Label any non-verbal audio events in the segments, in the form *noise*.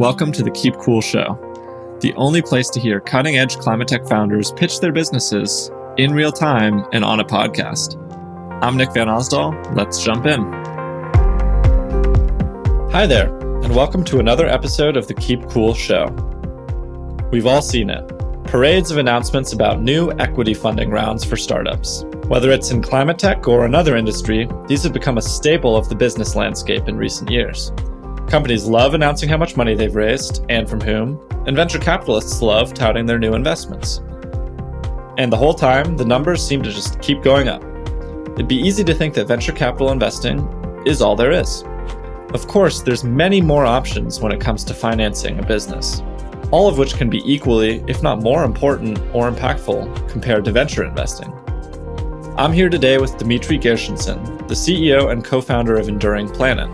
Welcome to the Keep Cool Show, the only place to hear cutting edge climate tech founders pitch their businesses in real time and on a podcast. I'm Nick Van Osdol. Let's jump in. Hi there, and welcome to another episode of the Keep Cool Show. We've all seen it parades of announcements about new equity funding rounds for startups. Whether it's in climate tech or another industry, these have become a staple of the business landscape in recent years. Companies love announcing how much money they've raised and from whom, and venture capitalists love touting their new investments. And the whole time, the numbers seem to just keep going up. It'd be easy to think that venture capital investing is all there is. Of course, there's many more options when it comes to financing a business all of which can be equally, if not more important or impactful compared to venture investing. I'm here today with Dimitry Gershenson, the CEO and co founder of Enduring Planet.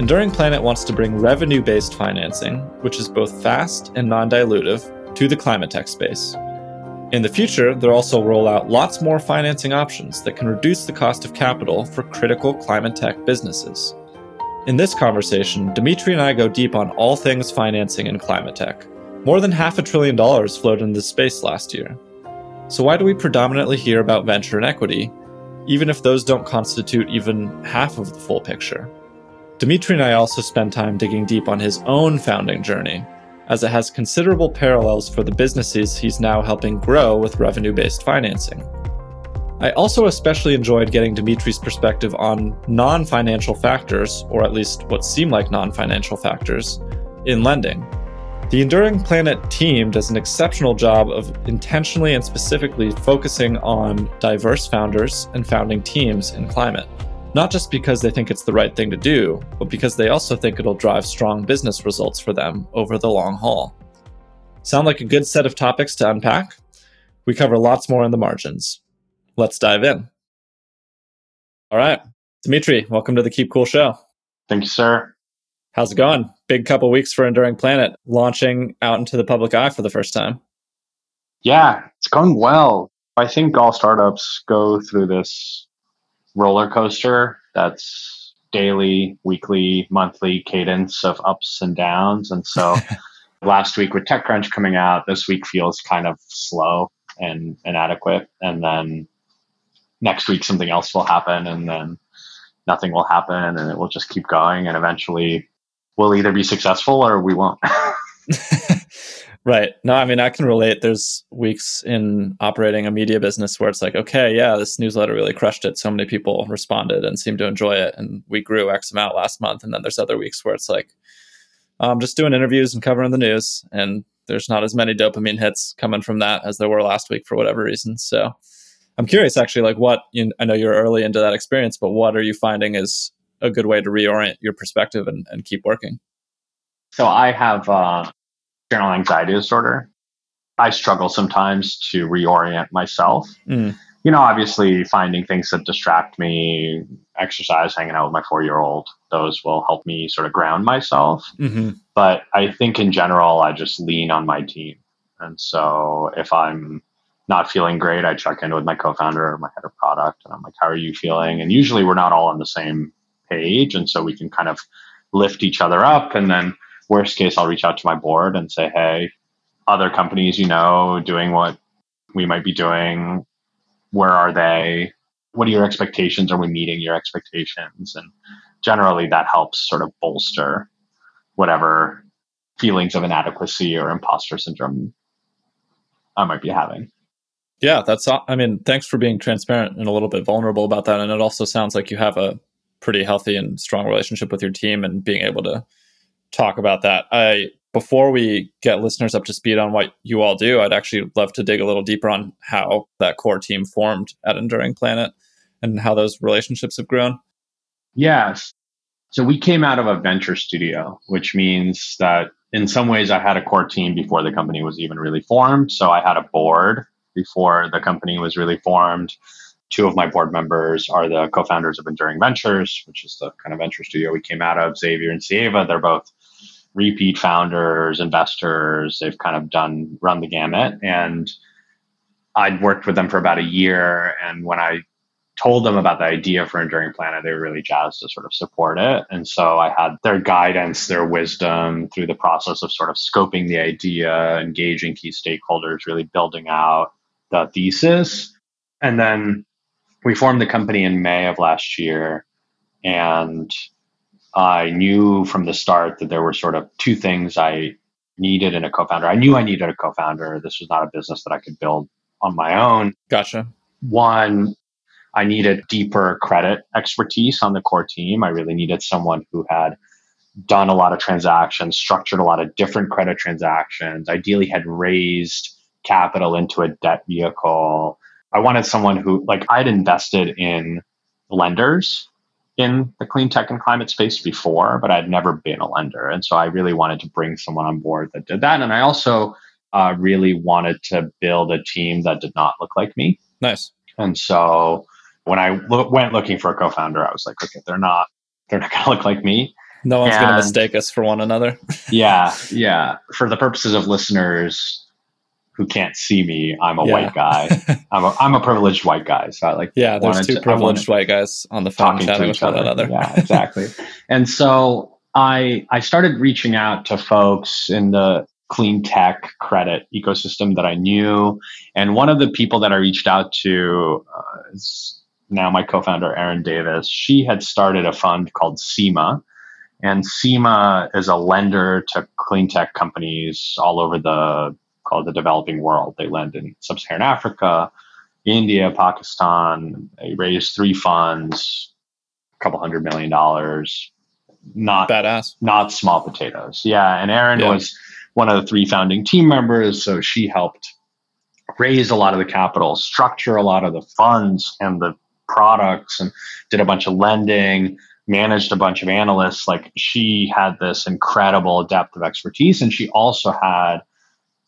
Enduring Planet wants to bring revenue based financing, which is both fast and non dilutive, to the climate tech space. In the future, they'll also roll out lots more financing options that can reduce the cost of capital for critical climate tech businesses. In this conversation, Dimitry and I go deep on all things financing and climate tech. More than half a trillion dollars flowed into this space last year. So, why do we predominantly hear about venture and equity, even if those don't constitute even half of the full picture? Dimitry and I also spend time digging deep on his own founding journey, as it has considerable parallels for the businesses he's now helping grow with revenue based financing. I also especially enjoyed getting Dimitry's perspective on non financial factors, or at least what seem like non financial factors, in lending. The Enduring Planet team does an exceptional job of intentionally and specifically focusing on diverse founders and founding teams in climate. Not just because they think it's the right thing to do, but because they also think it'll drive strong business results for them over the long haul. Sound like a good set of topics to unpack? We cover lots more in the margins let's dive in. All right. Dimitry, welcome to the Keep Cool Show. Thank you, sir. How's it going? Big couple weeks for Enduring Planet launching out into the public eye for the first time. Yeah, it's going well. I think all startups go through this roller coaster that's daily, weekly, monthly cadence of ups and downs. And so *laughs* last week with TechCrunch coming out, this week feels kind of slow and inadequate. And then next week something else will happen and then nothing will happen and it will just keep going and eventually we'll either be successful or we won't. *laughs* *laughs* right. No, I mean, I can relate. There's weeks in operating a media business where it's like, okay, yeah, this newsletter really crushed it. So many people responded and seemed to enjoy it. And we grew X amount last month. And then there's other weeks where it's like, I'm just doing interviews and covering the news. And there's not as many dopamine hits coming from that as there were last week for whatever reason. So, I'm curious, actually, like what you, I know you're early into that experience, but what are you finding is a good way to reorient your perspective and, and keep working? So I have uh, general anxiety disorder. I struggle sometimes to reorient myself. Mm. You know, obviously, finding things that distract me, exercise, hanging out with my four year old, those will help me sort of ground myself. Mm-hmm. But I think in general, I just lean on my team. And so if I'm not feeling great, I check in with my co-founder or my head of product, and I'm like, "How are you feeling?" And usually we're not all on the same page, and so we can kind of lift each other up. And then worst case, I'll reach out to my board and say, "Hey, other companies you know doing what we might be doing, where are they? What are your expectations? Are we meeting your expectations?" And generally, that helps sort of bolster whatever feelings of inadequacy or imposter syndrome I might be having. Yeah, that's, I mean, thanks for being transparent and a little bit vulnerable about that. And it also sounds like you have a pretty healthy and strong relationship with your team and being able to talk about that. I, before we get listeners up to speed on what you all do, I'd actually love to dig a little deeper on how that core team formed at Enduring Planet and how those relationships have grown. Yes. So we came out of a venture studio, which means that in some ways I had a core team before the company was even really formed. So I had a board before the company was really formed. Two of my board members are the co-founders of Enduring Ventures, which is the kind of venture studio we came out of. Xavier and Sieva, they're both repeat founders, investors. They've kind of done run the gamut, and I'd worked with them for about a year. And when I told them about the idea for Enduring Planet, they were really jazzed to sort of support it. And so I had their guidance, their wisdom through the process of sort of scoping the idea, engaging key stakeholders, really building out the thesis. And then we formed the company in May of last year. And I knew from the start that there were sort of two things I needed in a co founder. I knew I needed a co founder. This was not a business that I could build on my own. Gotcha. One, I needed deeper credit expertise on the core team. I really needed someone who had done a lot of transactions, structured a lot of different credit transactions, ideally had raised capital into a debt vehicle. I wanted someone who, like, I'd invested in lenders in the clean tech and climate space before, but I'd never been a lender. And so I really wanted to bring someone on board that did that. And I also uh, really wanted to build a team that did not look like me. Nice. And so when I lo- went looking for a co-founder, I was like, okay, they're not they're not *laughs* going to look like me. No one's going to mistake us for one another. *laughs* yeah, yeah. For the purposes of listeners who can't see me, I'm a yeah. white guy. *laughs* I'm a I'm a privileged white guy. So I like yeah. There's two to, privileged white guys on the phone chatting with one another. Yeah, exactly. *laughs* and so I I started reaching out to folks in the clean tech credit ecosystem that I knew, and one of the people that I reached out to uh, is now my co-founder Erin Davis, she had started a fund called SIMA. And SIMA is a lender to clean tech companies all over the called the developing world. They lend in sub-Saharan Africa, India, Pakistan. They raised three funds, a couple hundred million dollars. Not badass. Not small potatoes. Yeah. And Erin yeah. was one of the three founding team members. So she helped raise a lot of the capital, structure a lot of the funds and the products and did a bunch of lending, managed a bunch of analysts. Like she had this incredible depth of expertise, and she also had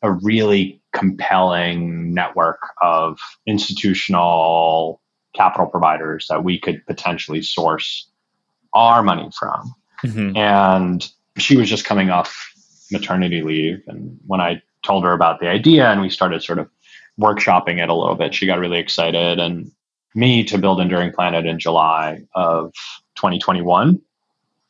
a really compelling network of institutional capital providers that we could potentially source our money from. Mm-hmm. And she was just coming off maternity leave. And when I told her about the idea and we started sort of workshopping it a little bit, she got really excited and me to build Enduring Planet in July of 2021.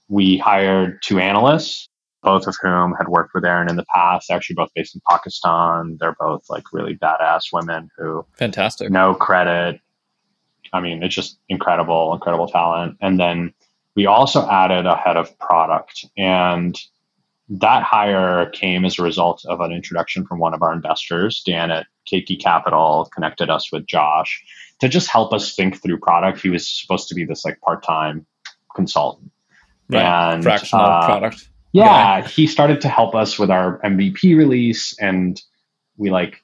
We hired two analysts, both of whom had worked with Erin in the past, actually both based in Pakistan. They're both like really badass women who fantastic. No credit. I mean, it's just incredible, incredible talent. And then we also added a head of product. And that hire came as a result of an introduction from one of our investors, Dan at Keiki Capital, connected us with Josh to just help us think through product. He was supposed to be this like part time consultant. Right. And fractional uh, product. Yeah, he started to help us with our MVP release and we like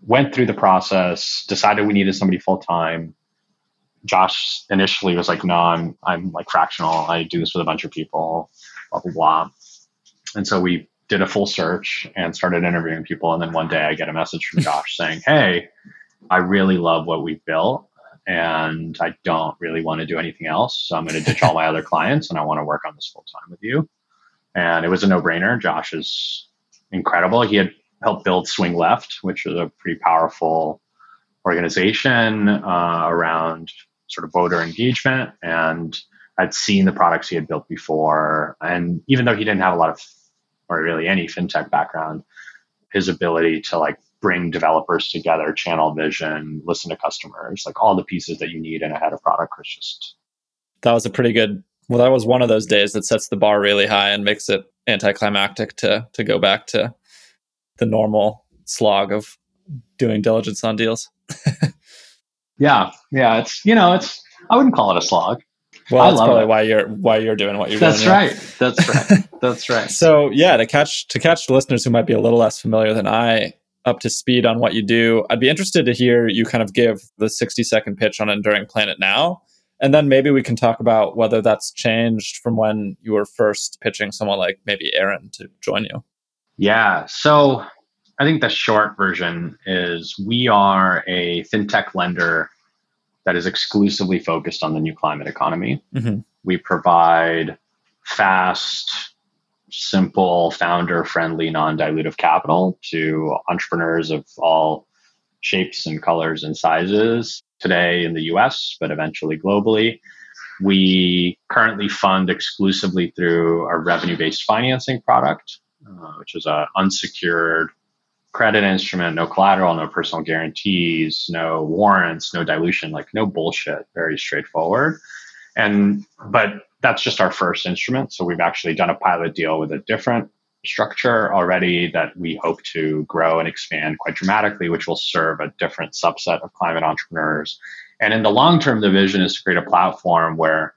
went through the process, decided we needed somebody full time. Josh initially was like, no, I'm I'm like fractional. I do this with a bunch of people, blah blah blah. And so we did a full search and started interviewing people. And then one day I get a message from *laughs* Josh saying, Hey, I really love what we've built and I don't really want to do anything else. So I'm going to ditch all my other clients and I want to work on this full time with you. And it was a no brainer. Josh is incredible. He had helped build Swing Left, which is a pretty powerful organization uh, around sort of voter engagement. And I'd seen the products he had built before. And even though he didn't have a lot of, or really any fintech background, his ability to like bring developers together, channel vision, listen to customers, like all the pieces that you need in a head of product was just. That was a pretty good. Well, that was one of those days that sets the bar really high and makes it anticlimactic to to go back to the normal slog of doing diligence on deals. *laughs* yeah, yeah, it's you know, it's I wouldn't call it a slog. Well, that's probably it. why you're why you're doing what you're doing. that's doing. Right. That's right. *laughs* That's right. so yeah, to catch to catch the listeners who might be a little less familiar than I up to speed on what you do, I'd be interested to hear you kind of give the 60 second pitch on Enduring Planet now. And then maybe we can talk about whether that's changed from when you were first pitching someone like maybe Erin to join you. Yeah. So I think the short version is we are a fintech lender that is exclusively focused on the new climate economy. Mm-hmm. We provide fast, simple, founder friendly, non dilutive capital to entrepreneurs of all shapes and colors and sizes. Today in the US, but eventually globally. We currently fund exclusively through our revenue based financing product, uh, which is an unsecured credit instrument, no collateral, no personal guarantees, no warrants, no dilution, like no bullshit, very straightforward. And, but that's just our first instrument. So we've actually done a pilot deal with a different structure already that we hope to grow and expand quite dramatically, which will serve a different subset of climate entrepreneurs. And in the long term, the vision is to create a platform where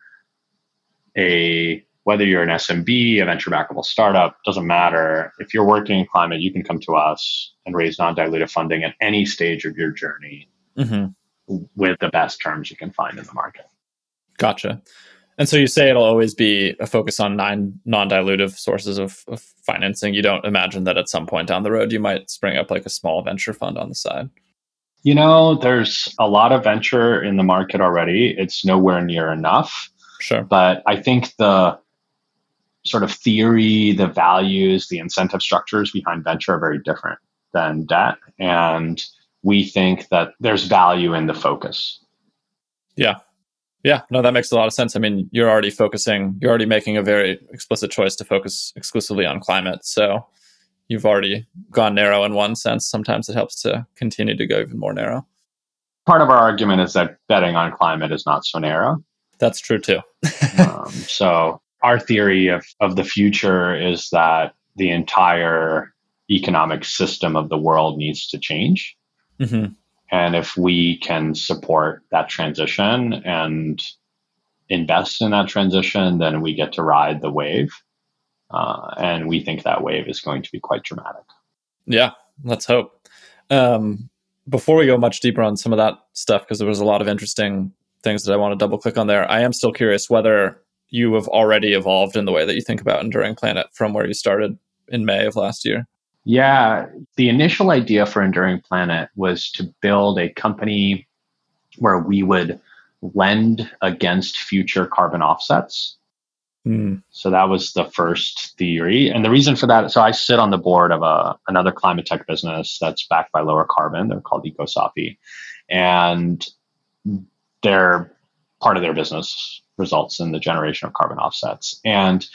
a whether you're an SMB, a venture backable startup, doesn't matter. If you're working in climate, you can come to us and raise non-dilutive funding at any stage of your journey mm-hmm. with the best terms you can find in the market. Gotcha. And so you say it'll always be a focus on nine non-dilutive sources of, of, financing. You don't imagine that at some point down the road you might spring up like a small venture fund on the side. You know, there's a lot of venture in the market already. It's nowhere near enough. Sure. But I think the sort of theory, the values, the incentive structures behind venture are very different than debt. And we think that there's value in the focus. Yeah. Yeah, no, that makes a lot of sense. I mean, you're already focusing, you're already making a very explicit choice to focus exclusively on climate. So you've already gone narrow in one sense. Sometimes it helps to continue to go even more narrow. Part of our argument is that betting on climate is not so narrow. That's true too. *laughs* um, so our theory of, of the future is that the entire economic system of the world needs to change. Mm-hmm. And if we can support that transition and invest in that transition, then we get to ride the wave. Uh, and we think that wave is going to be quite dramatic. Yeah, let's hope. Um, before we go much deeper on some of that stuff, because there was a lot of interesting things that I want to double click on there, I am still curious whether you have already evolved in the way that you think about Enduring Planet from where you started in May of last year. Yeah, the initial idea for Enduring Planet was to build a company where we would lend against future carbon offsets. Mm. So that was the first theory. And the reason for that, so I sit on the board of a, another climate tech business that's backed by lower carbon. They're called EcoSofi. And they're part of their business results in the generation of carbon offsets. And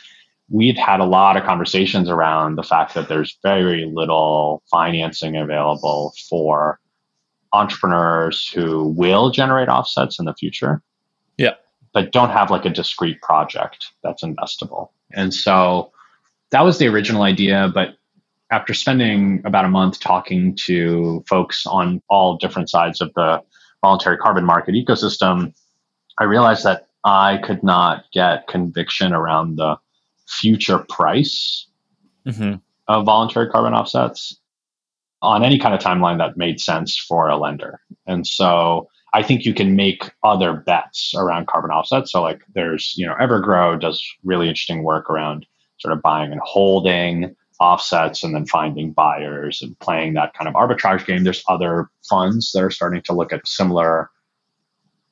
we've had a lot of conversations around the fact that there's very little financing available for entrepreneurs who will generate offsets in the future. Yeah. But don't have like a discrete project that's investable. And so that was the original idea. But after spending about a month talking to folks on all different sides of the voluntary carbon market ecosystem, I realized that I could not get conviction around the future price mm-hmm. of voluntary carbon offsets on any kind of timeline that made sense for a lender. And so I think you can make other bets around carbon offsets. So like there's, you know, Evergrow does really interesting work around sort of buying and holding offsets and then finding buyers and playing that kind of arbitrage game. There's other funds that are starting to look at similar,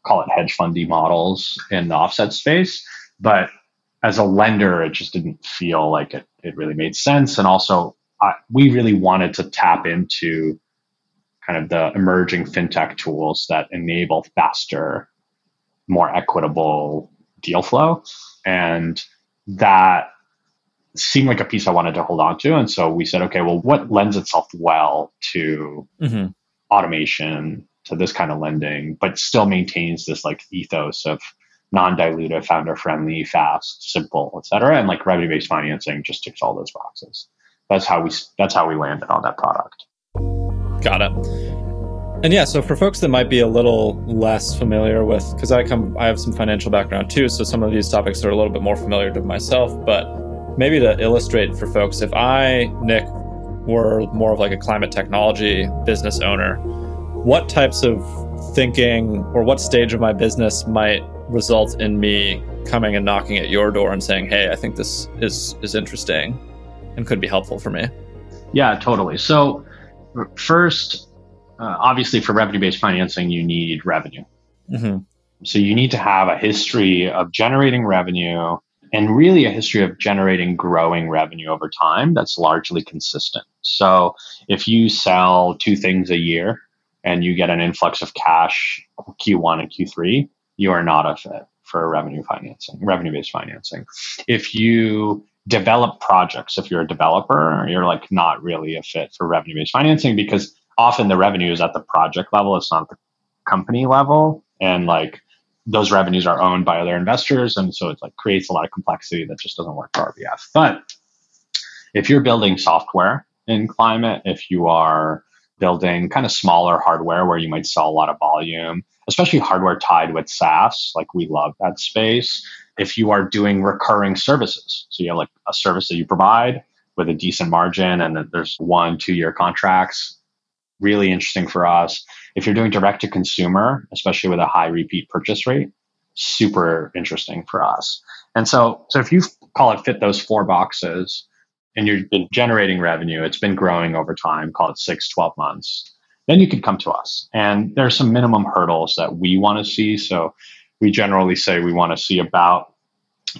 call it hedge fundy models in the offset space. But as a lender, it just didn't feel like it, it really made sense. And also, I, we really wanted to tap into kind of the emerging fintech tools that enable faster, more equitable deal flow. And that seemed like a piece I wanted to hold on to. And so we said, okay, well, what lends itself well to mm-hmm. automation, to this kind of lending, but still maintains this like ethos of non-dilutive, founder-friendly, fast, simple, etc. And like revenue-based financing just ticks all those boxes. That's how we that's how we landed on that product. Got it. And yeah, so for folks that might be a little less familiar with, because I come, I have some financial background too, so some of these topics are a little bit more familiar to myself. But maybe to illustrate for folks, if I, Nick, were more of like a climate technology business owner, what types of thinking or what stage of my business might result in me coming and knocking at your door and saying, "Hey, I think this is is interesting and could be helpful for me." Yeah, totally. So first, uh, obviously, for revenue-based financing, you need revenue. Mm-hmm. So you need to have a history of generating revenue and really a history of generating growing revenue over time that's largely consistent. So if you sell two things a year and you get an influx of cash Q1 and Q3, you are not a fit for revenue financing, revenue based financing. If you develop projects, if you're a developer, you're like not really a fit for revenue based financing because often the revenue is at the project level, it's not the company level. And like those revenues are owned by other investors. And so it like creates a lot of complexity that just doesn't work for RBF. But if you're building software in climate, if you are building kind of smaller hardware where you might sell a lot of volume, especially hardware tied with SaaS, like we love that space. If you are doing recurring services, so you have like a service that you provide with a decent margin and there's one, two year contracts, really interesting for us. If you're doing direct to consumer, especially with a high repeat purchase rate, super interesting for us. And so, so if you call it fit those four boxes and you've been generating revenue, it's been growing over time, call it six, 12 months, then you can come to us. And there are some minimum hurdles that we want to see. So we generally say we want to see about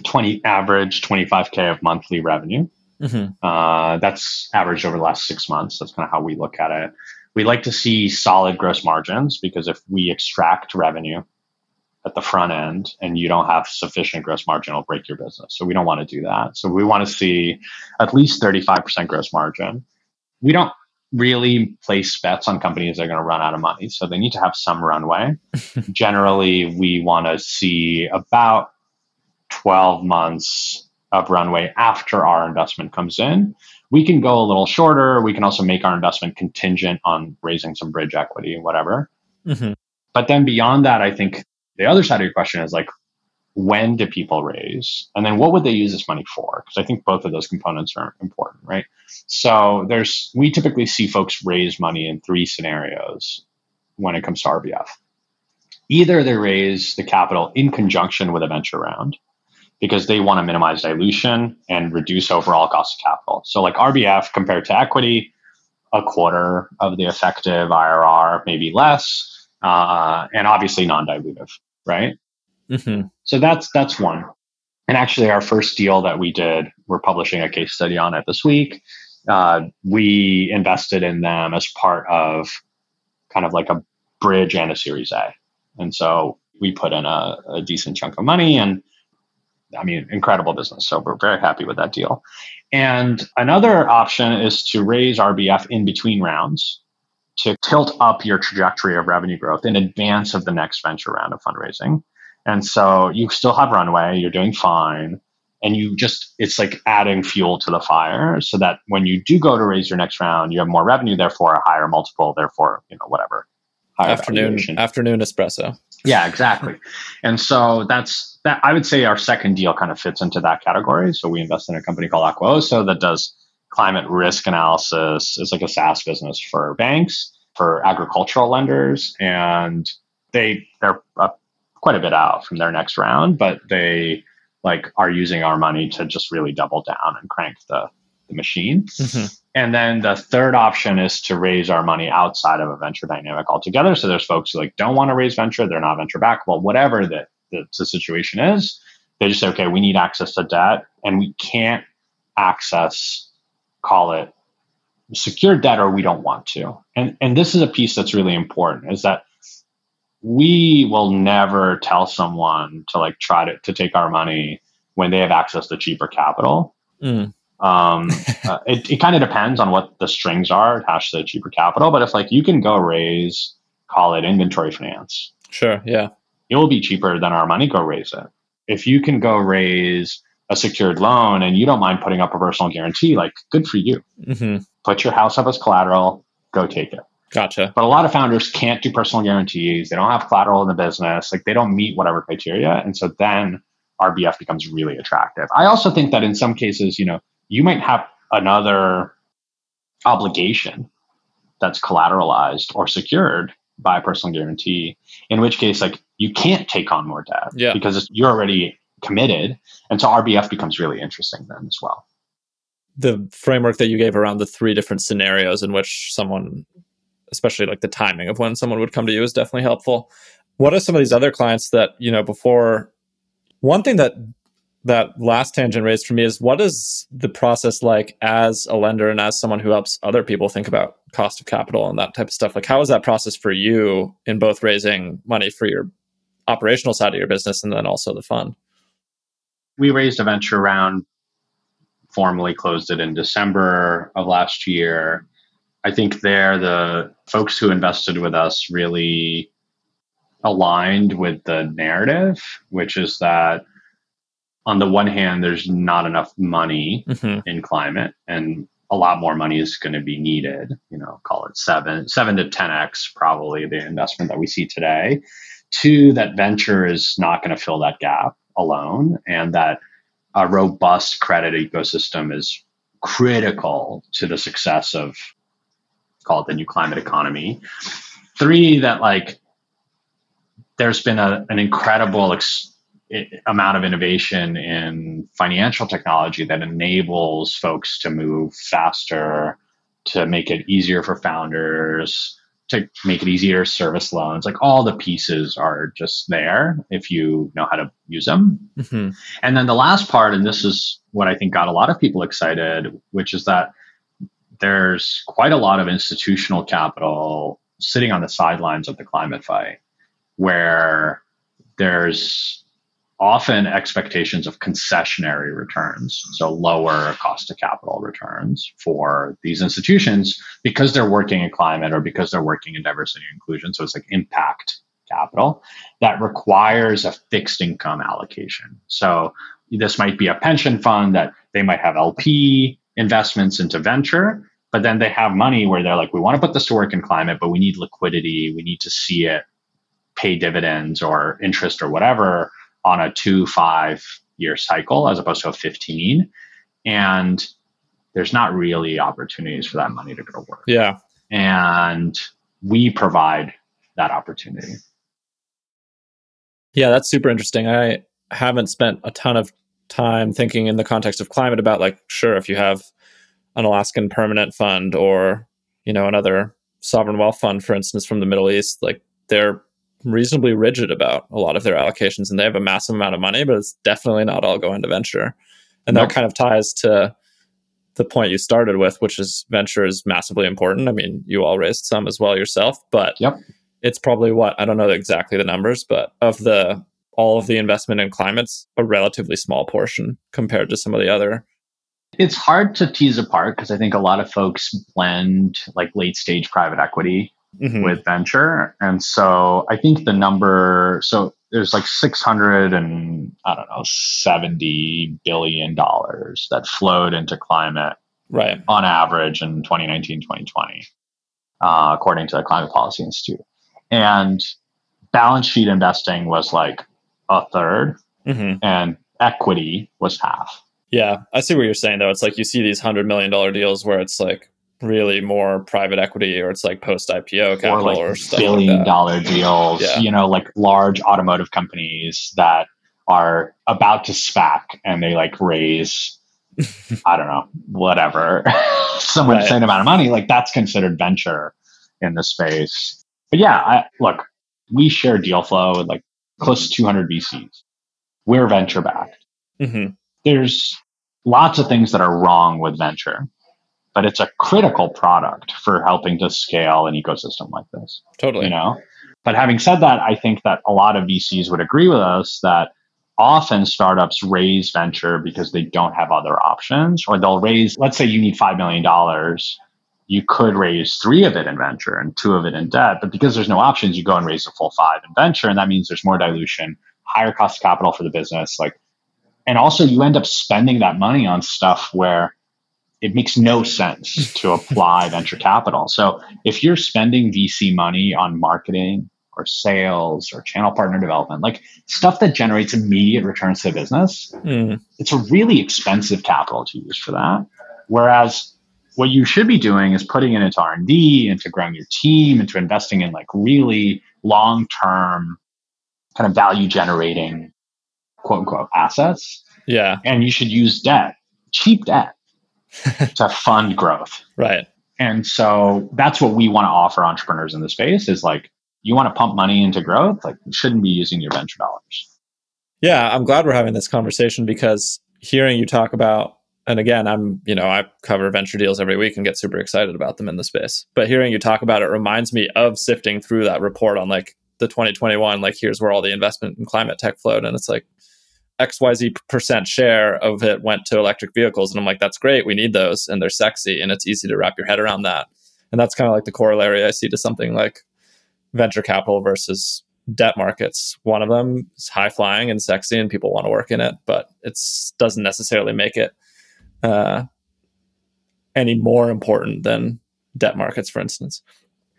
20 average 25K of monthly revenue. Mm-hmm. Uh, that's average over the last six months. That's kind of how we look at it. We like to see solid gross margins because if we extract revenue at the front end and you don't have sufficient gross margin, it'll break your business. So we don't want to do that. So we want to see at least 35% gross margin. We don't really place bets on companies that are going to run out of money. So they need to have some runway. *laughs* Generally, we want to see about 12 months of runway after our investment comes in we can go a little shorter. We can also make our investment contingent on raising some bridge equity, whatever. Mm-hmm. But then beyond that, I think the other side of your question is like, when do people raise? And then what would they use this money for? Because I think both of those components are important, right? So there's, we typically see folks raise money in three scenarios when it comes to RBF. Either they raise the capital in conjunction with a venture round, because they want to minimize dilution and reduce overall cost of capital. So, like RBF compared to equity, a quarter of the effective IRR, maybe less, uh, and obviously non-dilutive, right? Mm-hmm. So that's that's one. And actually, our first deal that we did, we're publishing a case study on it this week. Uh, we invested in them as part of kind of like a bridge and a Series A, and so we put in a, a decent chunk of money and I mean, incredible business. So we're very happy with that deal. And another option is to raise RBF in between rounds to tilt up your trajectory of revenue growth in advance of the next venture round of fundraising. And so you still have runway, you're doing fine. And you just, it's like adding fuel to the fire so that when you do go to raise your next round, you have more revenue, therefore a higher multiple, therefore, you know, whatever. Afternoon, valuation. afternoon espresso. Yeah, exactly. and so that's that. I would say our second deal kind of fits into that category. So we invest in a company called Aquaoso that does climate risk analysis. is like a SaaS business for banks, for agricultural lenders, and they they're quite a bit out from their next round, but they like are using our money to just really double down and crank the the machine. Mm-hmm. And then the third option is to raise our money outside of a venture dynamic altogether. So there's folks who like don't want to raise venture, they're not venture backable, whatever the, the, the situation is. They just say, okay, we need access to debt and we can't access, call it secured debt or we don't want to. And and this is a piece that's really important is that we will never tell someone to like try to, to take our money when they have access to cheaper capital. Mm. Um, *laughs* uh, it, it kind of depends on what the strings are attached to the cheaper capital. But if like you can go raise, call it inventory finance. Sure. Yeah. It will be cheaper than our money. Go raise it. If you can go raise a secured loan and you don't mind putting up a personal guarantee, like good for you. Mm-hmm. Put your house up as collateral. Go take it. Gotcha. But a lot of founders can't do personal guarantees. They don't have collateral in the business. Like they don't meet whatever criteria. And so then RBF becomes really attractive. I also think that in some cases, you know, you might have another obligation that's collateralized or secured by a personal guarantee, in which case, like you can't take on more debt yeah. because you're already committed. And so RBF becomes really interesting then as well. The framework that you gave around the three different scenarios in which someone, especially like the timing of when someone would come to you, is definitely helpful. What are some of these other clients that, you know, before one thing that that last tangent raised for me is what is the process like as a lender and as someone who helps other people think about cost of capital and that type of stuff? Like, how is that process for you in both raising money for your operational side of your business and then also the fund? We raised a venture round, formally closed it in December of last year. I think there, the folks who invested with us really aligned with the narrative, which is that on the one hand, there's not enough money mm-hmm. in climate, and a lot more money is going to be needed. You know, call it seven, seven to ten x probably the investment that we see today. Two, that venture is not going to fill that gap alone, and that a robust credit ecosystem is critical to the success of call it the new climate economy. Three, that like there's been a, an incredible ex- amount of innovation in financial technology that enables folks to move faster, to make it easier for founders, to make it easier service loans. Like all the pieces are just there if you know how to use them. Mm-hmm. And then the last part, and this is what I think got a lot of people excited, which is that there's quite a lot of institutional capital sitting on the sidelines of the climate fight where there's often expectations of concessionary returns, so lower cost of capital returns for these institutions because they're working in climate or because they're working in diversity and inclusion. So it's like impact capital that requires a fixed income allocation. So this might be a pension fund that they might have LP investments into venture, but then they have money where they're like, we want to put this to work in climate, but we need liquidity. We need to see it pay dividends or interest or whatever on a two, five year cycle as opposed to a 15. And there's not really opportunities for that money to go to work. Yeah. And we provide that opportunity. Yeah, that's super interesting. I haven't spent a ton of time thinking in the context of climate about like, sure, if you have an Alaskan permanent fund or, you know, another sovereign wealth fund, for instance, from the Middle East, like they're reasonably rigid about a lot of their allocations and they have a massive amount of money, but it's definitely not all going to venture. And nope. that kind of ties to the point you started with, which is venture is massively important. I mean, you all raised some as well yourself, but yep. it's probably what I don't know exactly the numbers, but of the all of the investment in climates, a relatively small portion compared to some of the other. It's hard to tease apart because I think a lot of folks blend like late stage private equity mm-hmm. with venture. And so I think the number, so there's like 600 and I don't know, 70 billion dollars that flowed into climate right on average in 2019, 2020, uh, according to the Climate Policy Institute. And balance sheet investing was like a 3rd mm-hmm. and equity was half. Yeah, I see what you're saying though. It's like you see these hundred million dollar deals where it's like really more private equity or it's like post IPO capital or, like or stuff billion like dollar deals, yeah. you know, like large automotive companies that are about to SPAC and they like raise, I don't know, whatever, *laughs* some right. insane amount of money. Like that's considered venture in the space. But yeah, I, look, we share deal flow with like close to 200 VCs. We're venture backed. Mm-hmm. There's lots of things that are wrong with venture but it's a critical product for helping to scale an ecosystem like this. Totally. You know? But having said that, I think that a lot of VCs would agree with us that often startups raise venture because they don't have other options, or they'll raise, let's say you need $5 million. You could raise three of it in venture and two of it in debt. But because there's no options, you go and raise the full five in venture. And that means there's more dilution, higher cost of capital for the business. Like, and also you end up spending that money on stuff where it makes no sense to apply *laughs* venture capital. So if you're spending VC money on marketing or sales or channel partner development, like stuff that generates immediate returns to the business, mm. it's a really expensive capital to use for that. Whereas what you should be doing is putting it into R&D, into growing your team, into investing in like really long-term kind of value generating quote unquote assets. Yeah. And you should use debt, cheap debt to fund growth. Right. And so that's what we want to offer entrepreneurs in the space is like, you want to pump money into growth, like you shouldn't be using your venture dollars. Yeah, I'm glad we're having this conversation because hearing you talk about and again, I'm, you know, I cover venture deals every week and get super excited about them in the space. But hearing you talk about it reminds me of sifting through that report on like the 2021, like here's where all the investment in climate tech flowed. And it's like XYZ percent share of it went to electric vehicles. And I'm like, that's great. We need those and they're sexy and it's easy to wrap your head around that. And that's kind of like the corollary I see to something like venture capital versus debt markets. One of them is high flying and sexy and people want to work in it, but it doesn't necessarily make it uh, any more important than debt markets, for instance.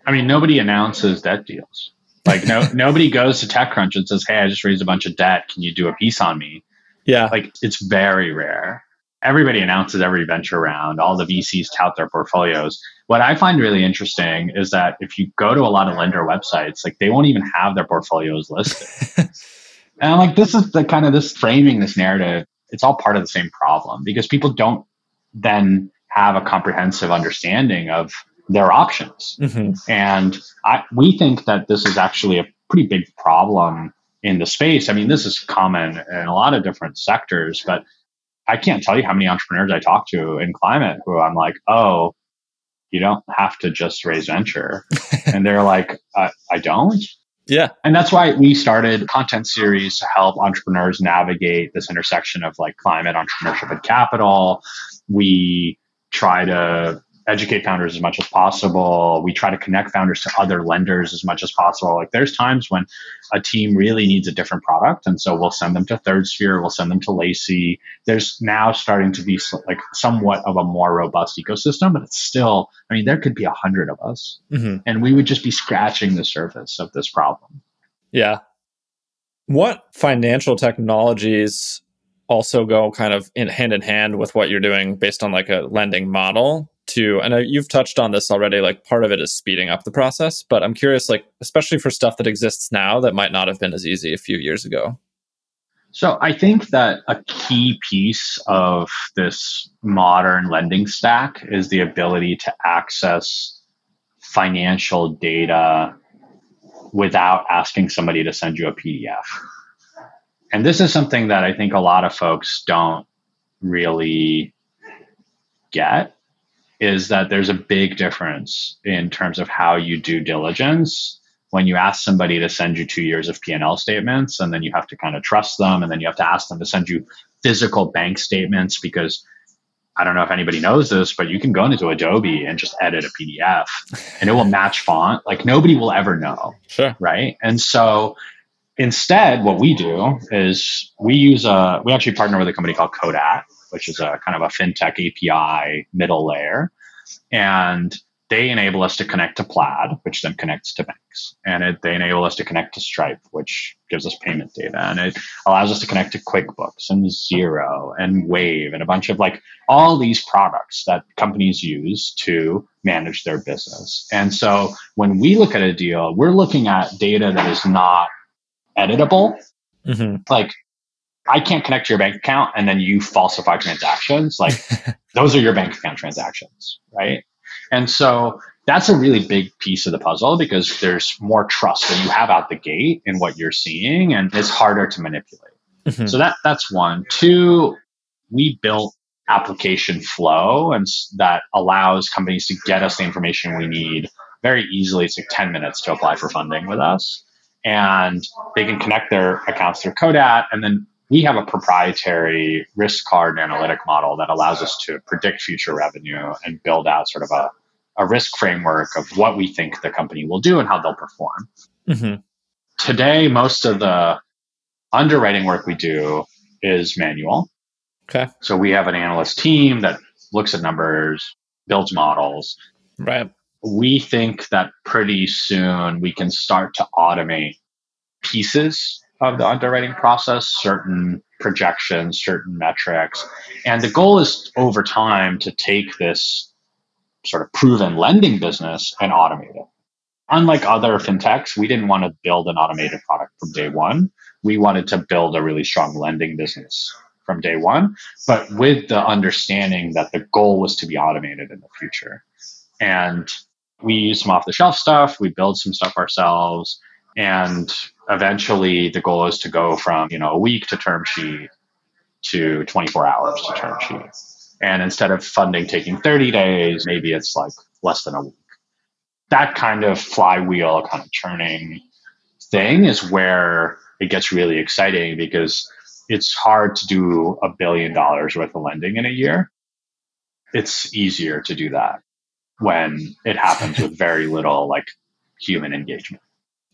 I mean, nobody announces debt deals. Like no nobody goes to TechCrunch and says, "Hey, I just raised a bunch of debt. Can you do a piece on me?" Yeah, like it's very rare. Everybody announces every venture round. All the VCs tout their portfolios. What I find really interesting is that if you go to a lot of lender websites, like they won't even have their portfolios listed. *laughs* and I'm like, this is the kind of this framing this narrative. It's all part of the same problem because people don't then have a comprehensive understanding of their options. Mm-hmm. And I, we think that this is actually a pretty big problem in the space. I mean, this is common in a lot of different sectors, but I can't tell you how many entrepreneurs I talk to in climate who I'm like, oh, you don't have to just raise venture. *laughs* and they're like, I, I don't. Yeah. And that's why we started content series to help entrepreneurs navigate this intersection of like climate, entrepreneurship, and capital. We try to educate founders as much as possible. We try to connect founders to other lenders as much as possible. Like there's times when a team really needs a different product, and so we'll send them to Third Sphere, we'll send them to Lacey. There's now starting to be like somewhat of a more robust ecosystem, but it's still. I mean, there could be a hundred of us, mm-hmm. and we would just be scratching the surface of this problem. Yeah. What financial technologies also go kind of in hand in hand with what you're doing based on like a lending model to and you've touched on this already like part of it is speeding up the process but i'm curious like especially for stuff that exists now that might not have been as easy a few years ago. So i think that a key piece of this modern lending stack is the ability to access financial data without asking somebody to send you a pdf and this is something that i think a lot of folks don't really get is that there's a big difference in terms of how you do diligence when you ask somebody to send you two years of P&L statements and then you have to kind of trust them and then you have to ask them to send you physical bank statements because I don't know if anybody knows this, but you can go into Adobe and just edit a PDF and it will match font. Like nobody will ever know. Sure. Right. And so instead, what we do is we use a, we actually partner with a company called Codat which is a kind of a fintech API middle layer. And they enable us to connect to Plaid, which then connects to banks. And it, they enable us to connect to Stripe, which gives us payment data. And it allows us to connect to QuickBooks and Xero and Wave and a bunch of like all these products that companies use to manage their business. And so when we look at a deal, we're looking at data that is not editable. Mm-hmm. Like I can't connect to your bank account and then you falsify transactions. Like *laughs* those are your bank account transactions, right? And so that's a really big piece of the puzzle because there's more trust that you have out the gate in what you're seeing and it's harder to manipulate. Mm-hmm. So that that's one. Two, we built application flow and that allows companies to get us the information we need very easily. It's like 10 minutes to apply for funding with us. And they can connect their accounts through Codat and then we have a proprietary risk card analytic model that allows us to predict future revenue and build out sort of a, a risk framework of what we think the company will do and how they'll perform. Mm-hmm. Today, most of the underwriting work we do is manual. Okay. So we have an analyst team that looks at numbers, builds models. Right. We think that pretty soon we can start to automate pieces of the underwriting process, certain projections, certain metrics. And the goal is over time to take this sort of proven lending business and automate it. Unlike other fintechs, we didn't want to build an automated product from day one. We wanted to build a really strong lending business from day one, but with the understanding that the goal was to be automated in the future. And we use some off the shelf stuff, we build some stuff ourselves. And eventually the goal is to go from, you know, a week to term sheet to 24 hours to term sheet. And instead of funding taking 30 days, maybe it's like less than a week. That kind of flywheel kind of churning thing is where it gets really exciting because it's hard to do a billion dollars worth of lending in a year. It's easier to do that when it happens with very little like human engagement.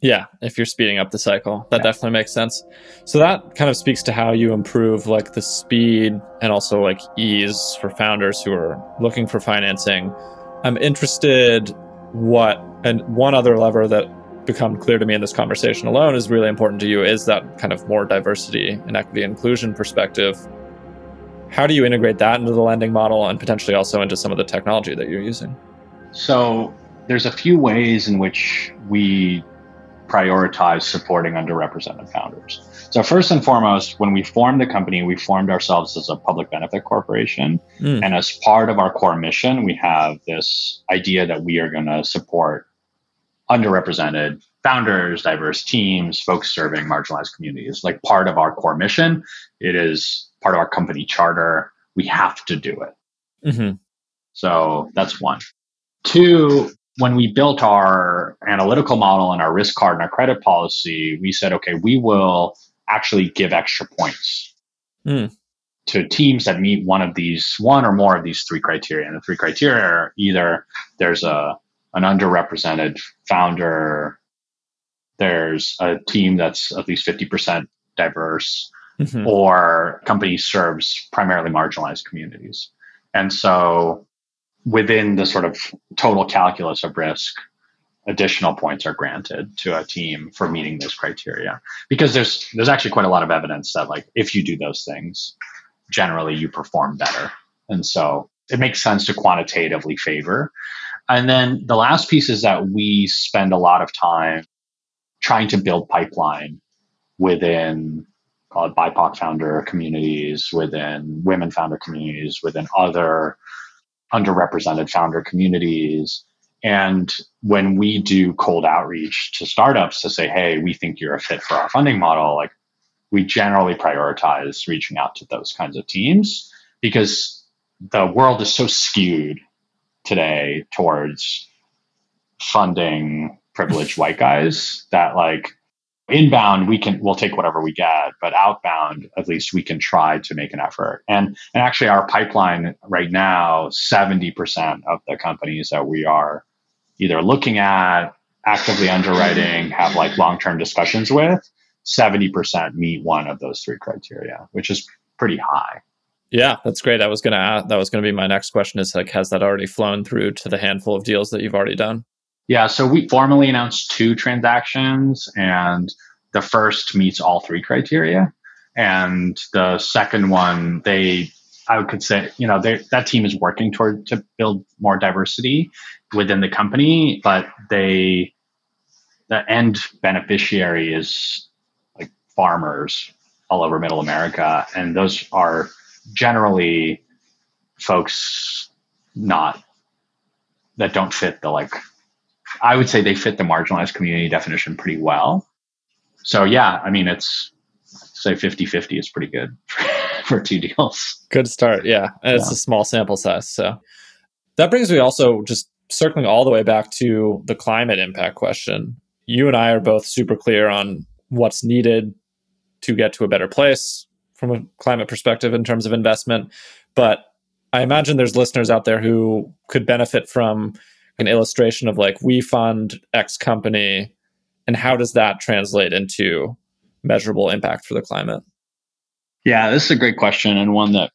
Yeah, if you're speeding up the cycle, that yeah. definitely makes sense. So that kind of speaks to how you improve like the speed and also like ease for founders who are looking for financing. I'm interested what and one other lever that become clear to me in this conversation alone is really important to you is that kind of more diversity and equity inclusion perspective. How do you integrate that into the lending model and potentially also into some of the technology that you're using? So there's a few ways in which we prioritize supporting underrepresented founders. So first and foremost, when we formed the company, we formed ourselves as a public benefit corporation. Mm. And as part of our core mission, we have this idea that we are going to support underrepresented founders, diverse teams, folks serving marginalized communities. Like part of our core mission, it is part of our company charter. We have to do it. Mm-hmm. So that's one. Two, when we built our analytical model and our risk card and our credit policy, we said, okay, we will actually give extra points mm. to teams that meet one of these, one or more of these three criteria. And the three criteria are either there's a an underrepresented founder, there's a team that's at least 50% diverse, mm-hmm. or company serves primarily marginalized communities. And so within the sort of total calculus of risk, additional points are granted to a team for meeting those criteria. Because there's there's actually quite a lot of evidence that like if you do those things generally you perform better. And so it makes sense to quantitatively favor. And then the last piece is that we spend a lot of time trying to build pipeline within call it BIPOC founder communities, within women founder communities, within other underrepresented founder communities. And when we do cold outreach to startups to say, hey, we think you're a fit for our funding model, like we generally prioritize reaching out to those kinds of teams because the world is so skewed today towards funding privileged white guys that like inbound we can we'll take whatever we get but outbound at least we can try to make an effort and and actually our pipeline right now 70% of the companies that we are either looking at actively underwriting have like long-term discussions with 70% meet one of those three criteria which is pretty high yeah, that's great. i was gonna ask, that was gonna be my next question. Is like, has that already flown through to the handful of deals that you've already done? Yeah, so we formally announced two transactions, and the first meets all three criteria, and the second one, they I could say, you know, that team is working toward to build more diversity within the company, but they the end beneficiary is like farmers all over middle America, and those are generally folks not that don't fit the like I would say they fit the marginalized community definition pretty well. So yeah, I mean it's say 50-50 is pretty good *laughs* for two deals. Good start, yeah. And it's yeah. a small sample size. So that brings me also just circling all the way back to the climate impact question. You and I are both super clear on what's needed to get to a better place from a climate perspective in terms of investment. But I imagine there's listeners out there who could benefit from an illustration of like we fund X company and how does that translate into measurable impact for the climate? Yeah, this is a great question and one that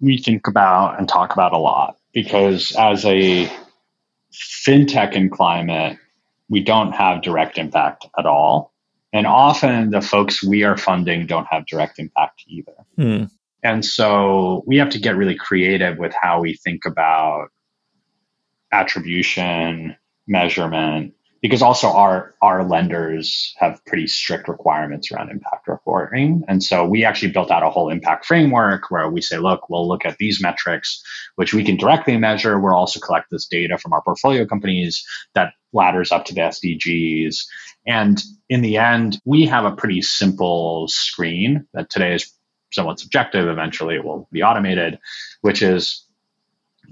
we think about and talk about a lot because as a fintech in climate, we don't have direct impact at all. And often the folks we are funding don't have direct impact either. Hmm. And so we have to get really creative with how we think about attribution, measurement, because also our our lenders have pretty strict requirements around impact reporting. And so we actually built out a whole impact framework where we say look we'll look at these metrics which we can directly measure. We'll also collect this data from our portfolio companies that ladders up to the sdgs and in the end we have a pretty simple screen that today is somewhat subjective. Eventually it will be automated which is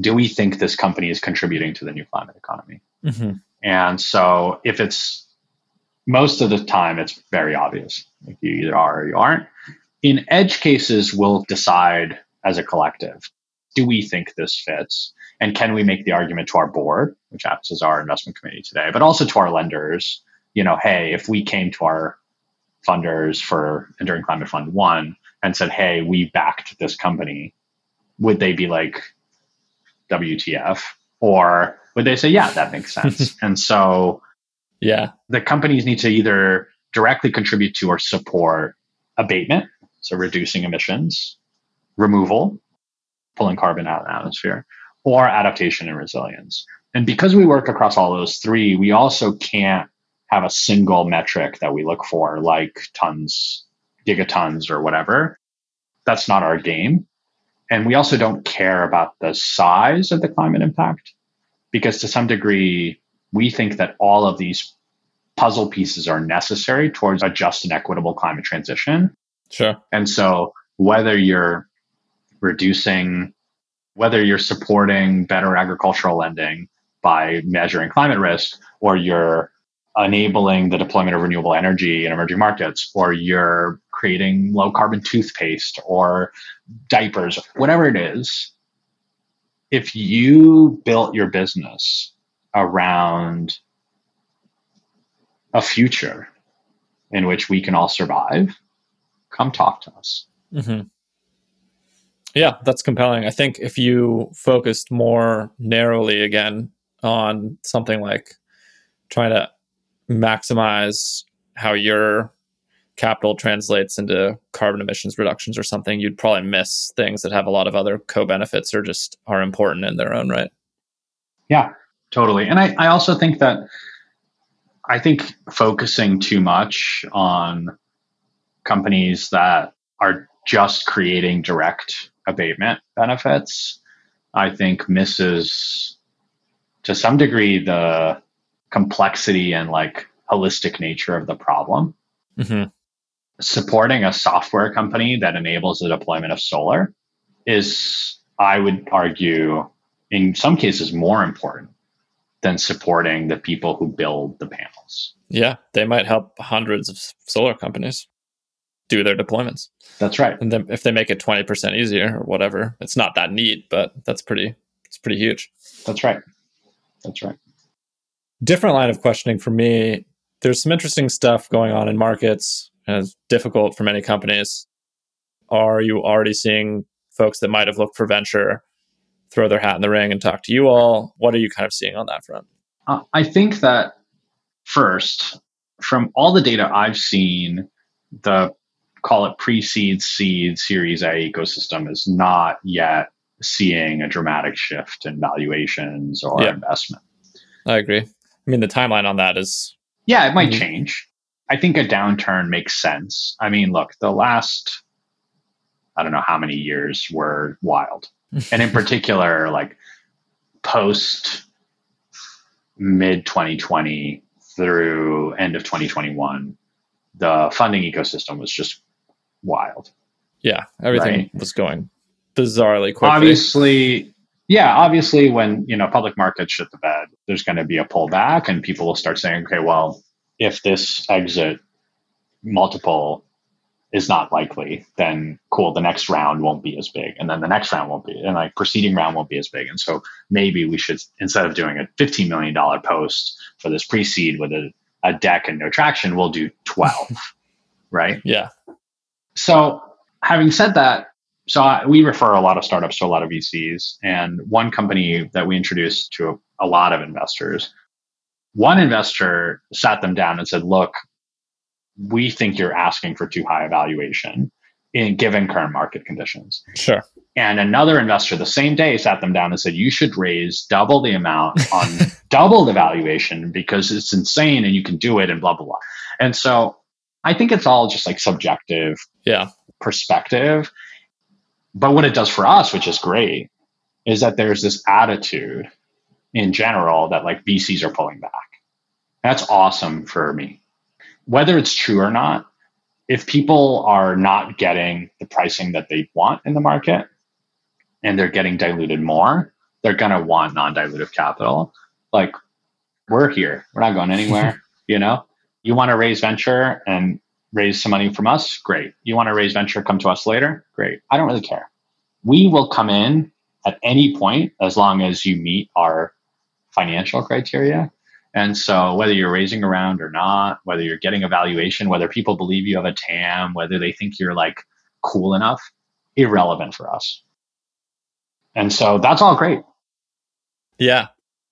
do we think this company is contributing to the new climate economy mm-hmm and so if it's most of the time, it's very obvious. Like you either are or you aren't. In edge cases, we'll decide as a collective do we think this fits? And can we make the argument to our board, which acts as our investment committee today, but also to our lenders? You know, hey, if we came to our funders for Enduring Climate Fund One and said, hey, we backed this company, would they be like, WTF? Or would they say, yeah, that makes *laughs* sense? and so, yeah, the companies need to either directly contribute to or support abatement, so reducing emissions, removal, pulling carbon out of the atmosphere, or adaptation and resilience. And because we work across all those three, we also can't have a single metric that we look for, like tons, gigatons, or whatever. That's not our game. And we also don't care about the size of the climate impact because to some degree, we think that all of these puzzle pieces are necessary towards a just and equitable climate transition. Sure. And so whether you're reducing, whether you're supporting better agricultural lending by measuring climate risk, or you're enabling the deployment of renewable energy in emerging markets, or you're creating low carbon toothpaste or diapers, whatever it is, if you built your business around a future in which we can all survive, come talk to us. Mm-hmm. Yeah, that's compelling. I think if you focused more narrowly again on something like trying to maximize how your capital translates into carbon emissions reductions or something, you'd probably miss things that have a lot of other co benefits or just are important in their own right. Yeah, totally. And I, I also think that I think focusing too much on companies that are just creating direct abatement benefits, I think misses to some degree the complexity and like holistic nature of the problem. Mm-hmm supporting a software company that enables the deployment of solar is, I would argue, in some cases more important than supporting the people who build the panels. Yeah, they might help hundreds of solar companies do their deployments. That's right. And then if they make it 20% easier or whatever, it's not that neat, but that's pretty it's pretty huge. That's right. That's right. Different line of questioning for me. There's some interesting stuff going on in markets it's difficult for many companies. Are you already seeing folks that might have looked for venture throw their hat in the ring and talk to you all? What are you kind of seeing on that front? Uh, I think that first, from all the data I've seen, the call it pre seed, seed, series A ecosystem is not yet seeing a dramatic shift in valuations or yeah. investment. I agree. I mean, the timeline on that is. Yeah, it might mm-hmm. change. I think a downturn makes sense. I mean, look, the last I don't know how many years were wild. and in *laughs* particular, like post mid 2020 through end of 2021, the funding ecosystem was just wild. Yeah, everything right? was going bizarrely quickly. Obviously, yeah, obviously when, you know, public markets shit the bed, there's going to be a pullback and people will start saying, okay, well, if this exit multiple is not likely, then cool, the next round won't be as big. And then the next round won't be, and like preceding round won't be as big. And so maybe we should, instead of doing a $15 million post for this pre seed with a, a deck and no traction, we'll do 12. *laughs* right? Yeah. So having said that, so I, we refer a lot of startups to a lot of VCs. And one company that we introduced to a, a lot of investors one investor sat them down and said, look, we think you're asking for too high a valuation. in given current market conditions. Sure. And another investor the same day sat them down and said, You should raise double the amount on *laughs* double the valuation because it's insane and you can do it and blah, blah, blah. And so I think it's all just like subjective yeah. perspective. But what it does for us, which is great, is that there's this attitude in general that like VCs are pulling back. That's awesome for me. Whether it's true or not, if people are not getting the pricing that they want in the market and they're getting diluted more, they're going to want non dilutive capital. Like, we're here, we're not going anywhere. *laughs* you know, you want to raise venture and raise some money from us? Great. You want to raise venture, come to us later? Great. I don't really care. We will come in at any point as long as you meet our financial criteria. And so, whether you're raising around or not, whether you're getting a valuation, whether people believe you have a TAM, whether they think you're like cool enough, irrelevant for us. And so, that's all great. Yeah.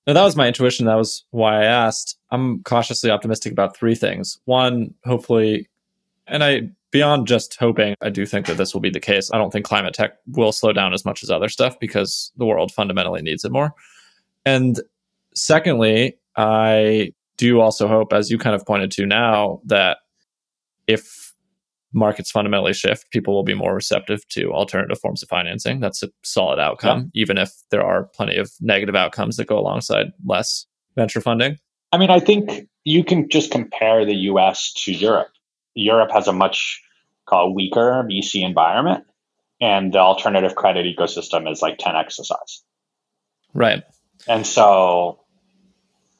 No, that was my intuition. That was why I asked. I'm cautiously optimistic about three things. One, hopefully, and I, beyond just hoping, I do think that this will be the case. I don't think climate tech will slow down as much as other stuff because the world fundamentally needs it more. And secondly, I do also hope, as you kind of pointed to now, that if markets fundamentally shift, people will be more receptive to alternative forms of financing. That's a solid outcome, yeah. even if there are plenty of negative outcomes that go alongside less venture funding. I mean, I think you can just compare the US to Europe. Europe has a much called weaker VC environment, and the alternative credit ecosystem is like 10x the size. Right. And so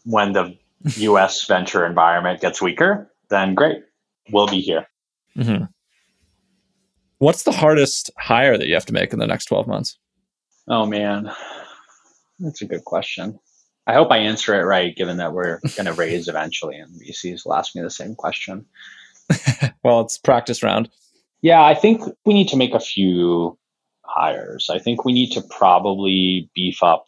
when the US venture environment gets weaker, then great, we'll be here. Mm-hmm. What's the hardest hire that you have to make in the next 12 months? Oh, man. That's a good question. I hope I answer it right, given that we're *laughs* going to raise eventually, and VCs will ask me the same question. *laughs* well, it's practice round. Yeah, I think we need to make a few hires. I think we need to probably beef up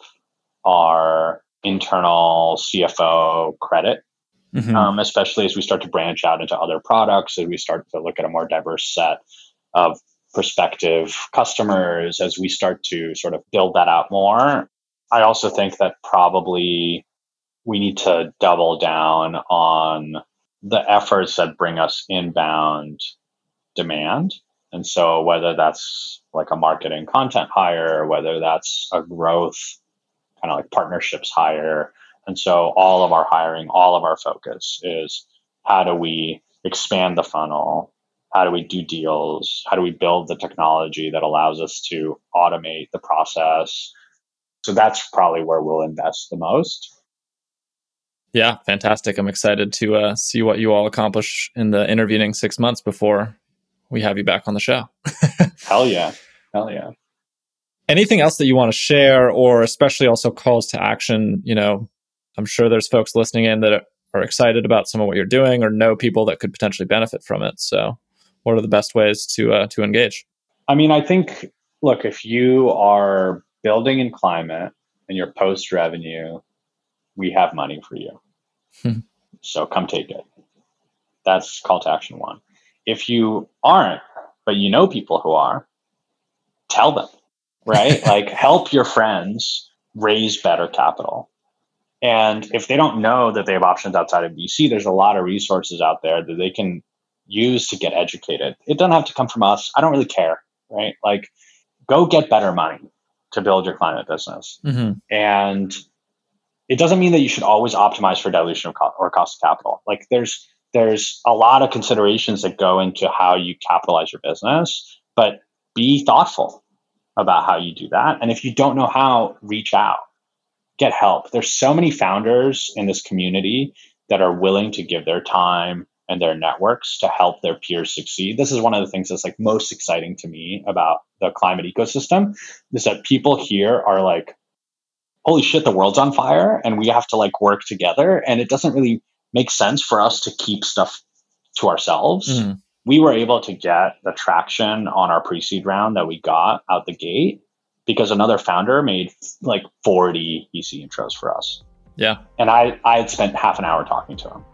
our internal CFO credit, mm-hmm. um, especially as we start to branch out into other products, as we start to look at a more diverse set of prospective customers, as we start to sort of build that out more. I also think that probably we need to double down on the efforts that bring us inbound demand. And so, whether that's like a marketing content hire, whether that's a growth kind of like partnerships hire. And so all of our hiring, all of our focus is how do we expand the funnel? How do we do deals? How do we build the technology that allows us to automate the process? So that's probably where we'll invest the most. Yeah, fantastic. I'm excited to uh, see what you all accomplish in the intervening six months before we have you back on the show. *laughs* Hell yeah. Hell yeah anything else that you want to share or especially also calls to action you know i'm sure there's folks listening in that are excited about some of what you're doing or know people that could potentially benefit from it. So what are the best ways to uh, to engage? I mean i think look if you are building in climate and you're post revenue we have money for you. Hmm. so come take it. That's call to action one. If you aren't but you know people who are tell them right? *laughs* like help your friends raise better capital. And if they don't know that they have options outside of VC, there's a lot of resources out there that they can use to get educated. It doesn't have to come from us. I don't really care, right? Like go get better money to build your climate business. Mm-hmm. And it doesn't mean that you should always optimize for dilution or cost of capital. Like there's there's a lot of considerations that go into how you capitalize your business, but be thoughtful about how you do that. And if you don't know how, reach out, get help. There's so many founders in this community that are willing to give their time and their networks to help their peers succeed. This is one of the things that's like most exciting to me about the climate ecosystem is that people here are like, holy shit, the world's on fire and we have to like work together. And it doesn't really make sense for us to keep stuff to ourselves. Mm we were able to get the traction on our pre-seed round that we got out the gate because another founder made like 40 VC intros for us. Yeah. And I, I had spent half an hour talking to him.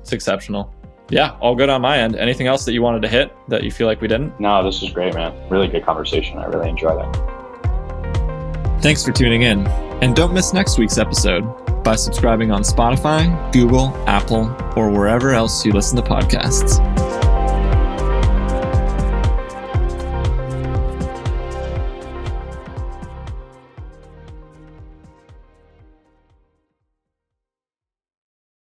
It's exceptional. yeah, all good on my end. Anything else that you wanted to hit that you feel like we didn't? No, this was great, man. Really good conversation. I really enjoyed it. Thanks for tuning in. And don't miss next week's episode by subscribing on Spotify, Google, Apple, or wherever else you listen to podcasts.